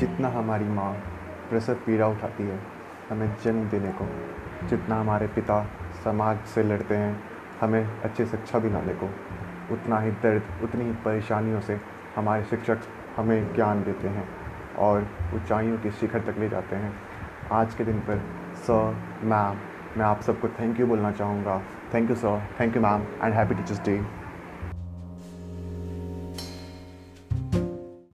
जितना हमारी माँ प्रसव पीड़ा उठाती है, हमें जन्म देने को, जितना हमारे पिता समाज से लड़ते हैं, हमें अच्छे शिक्षा दिलाने को, उतना ही दर्द, उतनी ही परेशानियों से हमारे शिक्षक हमें ज्ञान देते हैं और ऊंचाइयों के शिखर तक ले जाते हैं। आज के दिन पर सर मैम मैं आप सबको थैंक यू बोलना चाहूँगा। Thank you sir thank you ma'am and happy teachers day